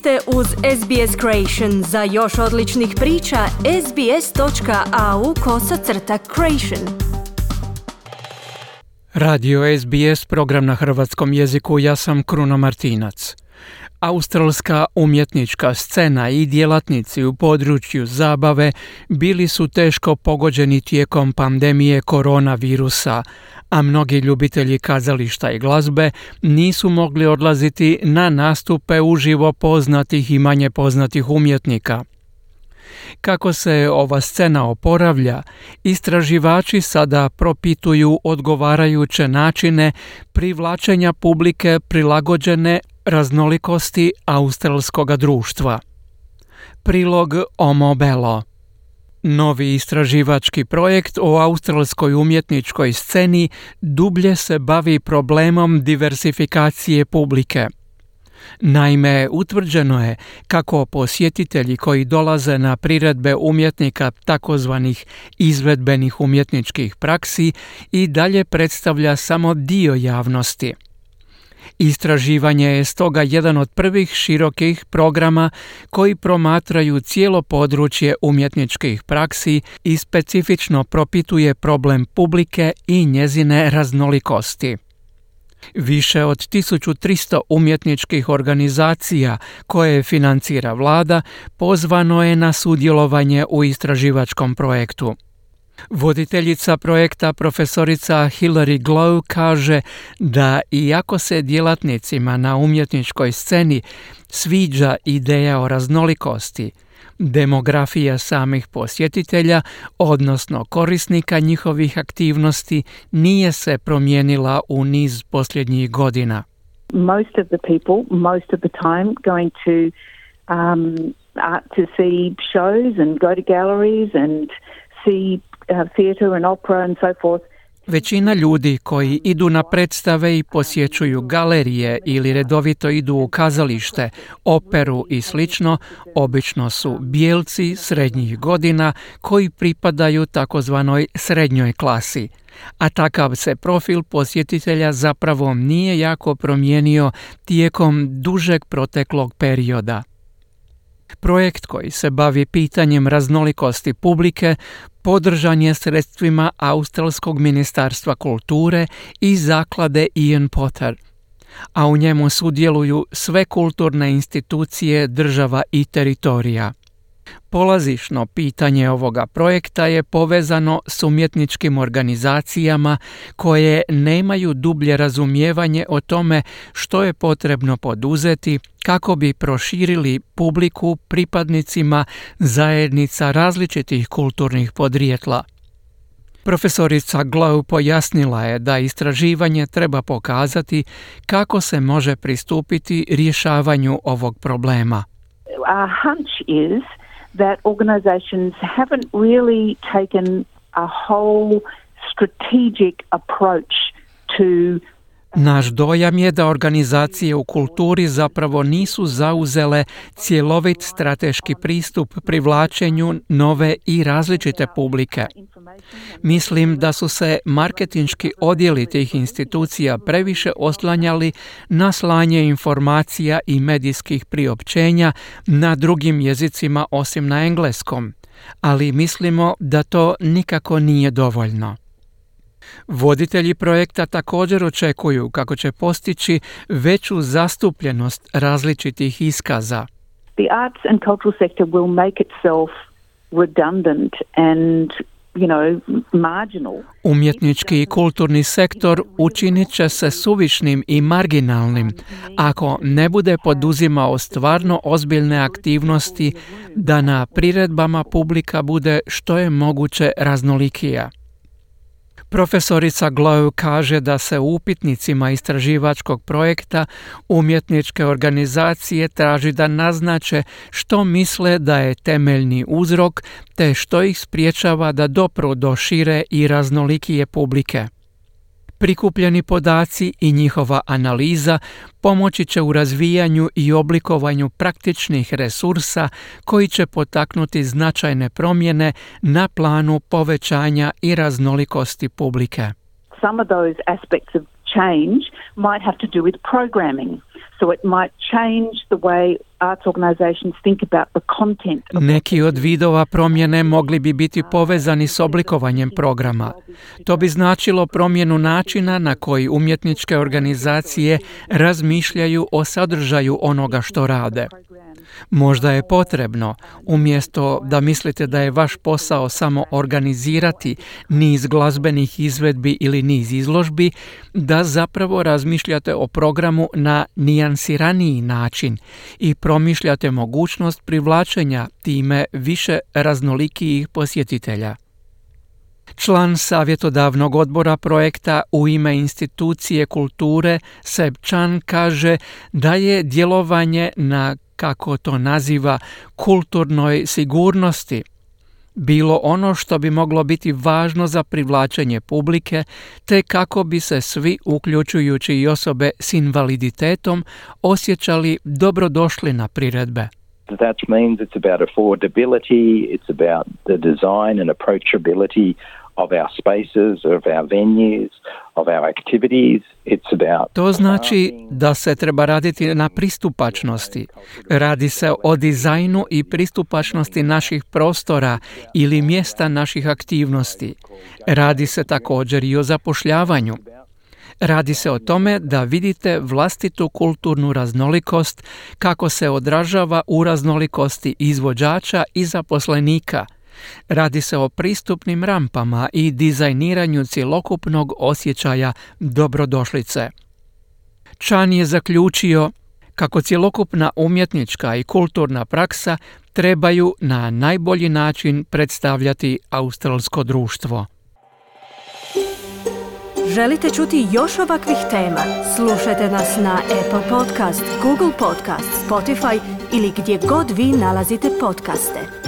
ste uz SBS Creation. Za još odličnih priča, sbs.au kosacrta creation. Radio SBS, program na hrvatskom jeziku, ja sam Kruno Martinac. Australska umjetnička scena i djelatnici u području zabave bili su teško pogođeni tijekom pandemije koronavirusa, a mnogi ljubitelji kazališta i glazbe nisu mogli odlaziti na nastupe uživo poznatih i manje poznatih umjetnika. Kako se ova scena oporavlja, istraživači sada propituju odgovarajuće načine privlačenja publike prilagođene raznolikosti australskog društva. Prilog Omo Belo Novi istraživački projekt o australskoj umjetničkoj sceni dublje se bavi problemom diversifikacije publike. Naime, utvrđeno je kako posjetitelji koji dolaze na priredbe umjetnika takozvanih izvedbenih umjetničkih praksi i dalje predstavlja samo dio javnosti. Istraživanje je stoga jedan od prvih širokih programa koji promatraju cijelo područje umjetničkih praksi i specifično propituje problem publike i njezine raznolikosti. Više od 1300 umjetničkih organizacija koje financira vlada pozvano je na sudjelovanje u istraživačkom projektu. Voditeljica projekta profesorica Hillary Glow kaže da iako se djelatnicima na umjetničkoj sceni sviđa ideja o raznolikosti, demografija samih posjetitelja, odnosno korisnika njihovih aktivnosti, nije se promijenila u niz posljednjih godina. Most of the people, most of the time, going to um, to see shows and go to galleries and see Većina ljudi koji idu na predstave i posjećuju galerije ili redovito idu u kazalište, operu i slično, obično su bijelci srednjih godina koji pripadaju takozvanoj srednjoj klasi. A takav se profil posjetitelja zapravo nije jako promijenio tijekom dužeg proteklog perioda. Projekt koji se bavi pitanjem raznolikosti publike podržan je sredstvima Australskog ministarstva kulture i zaklade Ian Potter, a u njemu sudjeluju sve kulturne institucije država i teritorija. Polazišno pitanje ovoga projekta je povezano s umjetničkim organizacijama koje nemaju dublje razumijevanje o tome što je potrebno poduzeti kako bi proširili publiku pripadnicima zajednica različitih kulturnih podrijetla. Profesorica Glow pojasnila je da istraživanje treba pokazati kako se može pristupiti rješavanju ovog problema. Our hunch is that organizations haven't really taken a whole strategic approach to naš dojam je da organizacije u kulturi zapravo nisu zauzele cjelovit strateški pristup privlačenju nove i različite publike. Mislim da su se marketinški odjeli tih institucija previše oslanjali na slanje informacija i medijskih priopćenja na drugim jezicima osim na engleskom, ali mislimo da to nikako nije dovoljno. Voditelji projekta također očekuju kako će postići veću zastupljenost različitih iskaza. The arts and cultural sector will make itself redundant and Umjetnički i kulturni sektor učinit će se suvišnim i marginalnim ako ne bude poduzimao stvarno ozbiljne aktivnosti da na priredbama publika bude što je moguće raznolikija. Profesorica Glow kaže da se u upitnicima istraživačkog projekta umjetničke organizacije traži da naznače što misle da je temeljni uzrok te što ih spriječava da dopru do šire i raznolikije publike. Prikupljeni podaci i njihova analiza pomoći će u razvijanju i oblikovanju praktičnih resursa koji će potaknuti značajne promjene na planu povećanja i raznolikosti publike. Some of those aspects of change might have to do with programming. Neki od vidova promjene mogli bi biti povezani s oblikovanjem programa. To bi značilo promjenu načina na koji umjetničke organizacije razmišljaju o sadržaju onoga što rade. Možda je potrebno, umjesto da mislite da je vaš posao samo organizirati niz glazbenih izvedbi ili niz izložbi, da zapravo razmišljate o programu na nijansiraniji način i promišljate mogućnost privlačenja time više raznolikijih posjetitelja. Član savjetodavnog odbora projekta u ime institucije kulture Seb Chan kaže da je djelovanje na kako to naziva, kulturnoj sigurnosti, bilo ono što bi moglo biti važno za privlačenje publike, te kako bi se svi, uključujući i osobe s invaliditetom, osjećali dobrodošli na priredbe. That means it's about affordability, it's about the design and approachability of our spaces, of our venues, of our activities. It's about to znači da se treba raditi na pristupačnosti. Radi se o dizajnu i pristupačnosti naših prostora ili mjesta naših aktivnosti. Radi se također i o zapošljavanju. Radi se o tome da vidite vlastitu kulturnu raznolikost kako se odražava u raznolikosti izvođača i zaposlenika – Radi se o pristupnim rampama i dizajniranju cjelokupnog osjećaja dobrodošlice. Chan je zaključio kako cjelokupna umjetnička i kulturna praksa trebaju na najbolji način predstavljati australsko društvo. Želite čuti još ovakvih tema? Slušajte nas na Apple Podcast, Google Podcast, Spotify ili gdje god vi nalazite podcaste.